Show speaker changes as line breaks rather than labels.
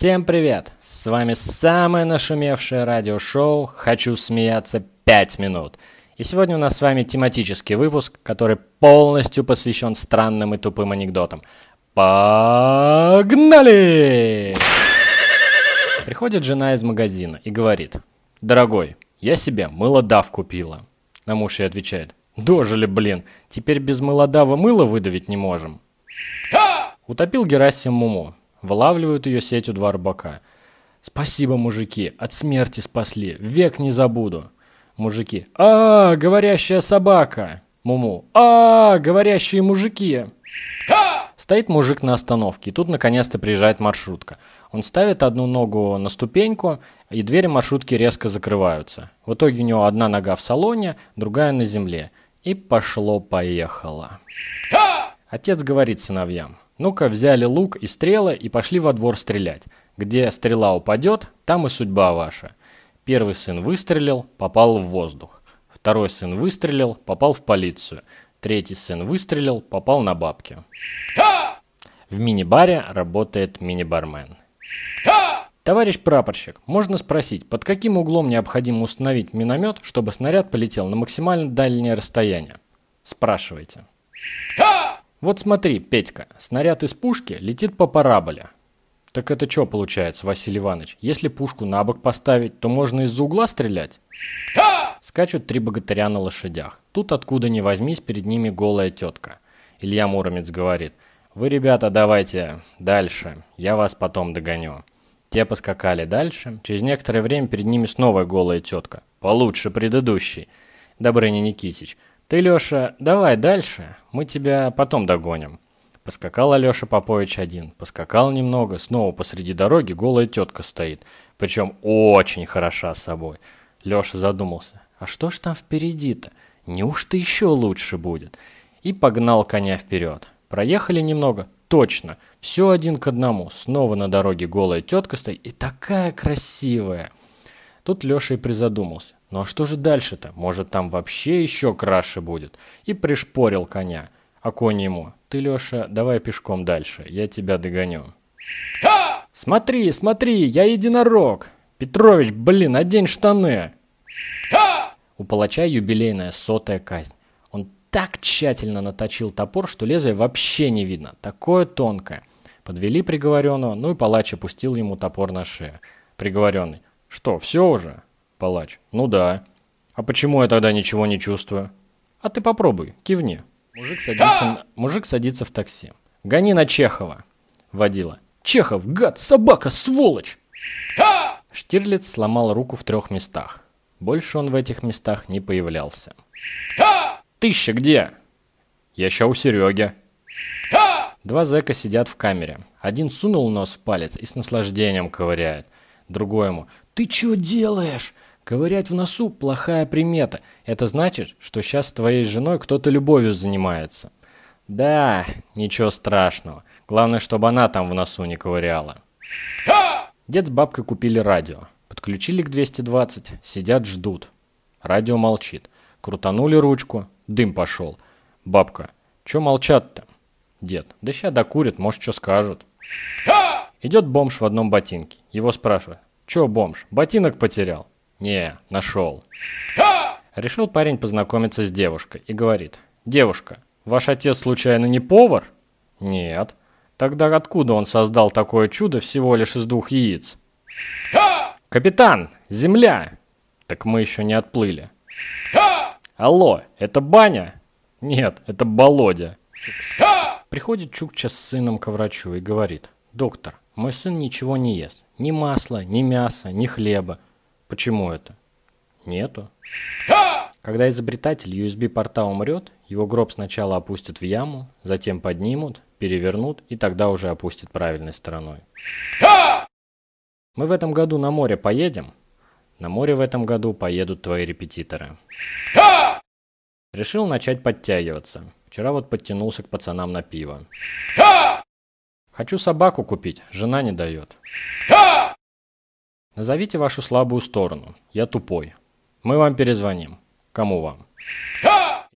Всем привет! С вами самое нашумевшее радиошоу «Хочу смеяться 5 минут». И сегодня у нас с вами тематический выпуск, который полностью посвящен странным и тупым анекдотам. Погнали! Приходит жена из магазина и говорит, «Дорогой, я себе мылодав купила». На муж ей отвечает, «Дожили, блин, теперь без мылодава мыло выдавить не можем». Утопил Герасим Муму. Вылавливают ее сетью два рыбака. «Спасибо, мужики, от смерти спасли, век не забуду». Мужики. «А, говорящая собака!» Муму. «А, говорящие мужики!» Стоит мужик на остановке, и тут наконец-то приезжает маршрутка. Он ставит одну ногу на ступеньку, и двери маршрутки резко закрываются. В итоге у него одна нога в салоне, другая на земле. И пошло-поехало. Отец говорит сыновьям. Ну-ка, взяли лук и стрелы и пошли во двор стрелять. Где стрела упадет, там и судьба ваша. Первый сын выстрелил, попал в воздух. Второй сын выстрелил, попал в полицию. Третий сын выстрелил, попал на бабки. В мини-баре работает мини-бармен. Товарищ прапорщик, можно спросить, под каким углом необходимо установить миномет, чтобы снаряд полетел на максимально дальнее расстояние? Спрашивайте. Вот смотри, Петька, снаряд из пушки летит по параболе. Так это что получается, Василий Иванович? Если пушку на бок поставить, то можно из-за угла стрелять? Скачут три богатыря на лошадях. Тут откуда ни возьмись, перед ними голая тетка. Илья Муромец говорит, вы, ребята, давайте дальше, я вас потом догоню. Те поскакали дальше. Через некоторое время перед ними снова голая тетка. Получше предыдущей. Добрыня Никитич – «Ты, Леша, давай дальше, мы тебя потом догоним». Поскакал Алеша Попович один, поскакал немного, снова посреди дороги голая тетка стоит, причем очень хороша собой. Леша задумался, а что ж там впереди-то? Неужто еще лучше будет? И погнал коня вперед. Проехали немного, точно, все один к одному. Снова на дороге голая тетка стоит и такая красивая. Тут Леша и призадумался. Ну а что же дальше-то? Может, там вообще еще краше будет? И пришпорил коня. А конь ему. Ты, Леша, давай пешком дальше, я тебя догоню. Смотри, смотри, я единорог. Петрович, блин, одень штаны. У палача юбилейная сотая казнь. Он так тщательно наточил топор, что лезвие вообще не видно. Такое тонкое. Подвели приговоренного, ну и палач опустил ему топор на шею. Приговоренный. Что, все уже? Палач. Ну да. А почему я тогда ничего не чувствую? А ты попробуй, кивни. Мужик садится, мужик садится в такси. Гони на Чехова. Водила. Чехов, гад, собака, сволочь! Штирлиц сломал руку в трех местах. Больше он в этих местах не появлялся. Тыща где? Я ща у Сереги. Два зэка сидят в камере. Один сунул нос в палец и с наслаждением ковыряет. Другой ему. «Ты чё делаешь? Ковырять в носу – плохая примета. Это значит, что сейчас с твоей женой кто-то любовью занимается. Да, ничего страшного. Главное, чтобы она там в носу не ковыряла. Дед с бабкой купили радио. Подключили к 220, сидят, ждут. Радио молчит. Крутанули ручку, дым пошел. Бабка, чё молчат-то? Дед, да ща докурят, может, что скажут. Идет бомж в одном ботинке. Его спрашивают, чё бомж, ботинок потерял? «Не, нашел». Решил парень познакомиться с девушкой и говорит. «Девушка, ваш отец случайно не повар?» «Нет». «Тогда откуда он создал такое чудо всего лишь из двух яиц?» «Капитан, земля!» «Так мы еще не отплыли». «Алло, это баня?» «Нет, это Болодя». Приходит Чукча с сыном к врачу и говорит. «Доктор, мой сын ничего не ест. Ни масла, ни мяса, ни хлеба. Почему это? Нету. Когда изобретатель USB-порта умрет, его гроб сначала опустят в яму, затем поднимут, перевернут и тогда уже опустят правильной стороной. Мы в этом году на море поедем? На море в этом году поедут твои репетиторы. Решил начать подтягиваться. Вчера вот подтянулся к пацанам на пиво. Хочу собаку купить, жена не дает. Назовите вашу слабую сторону. Я тупой. Мы вам перезвоним. Кому вам?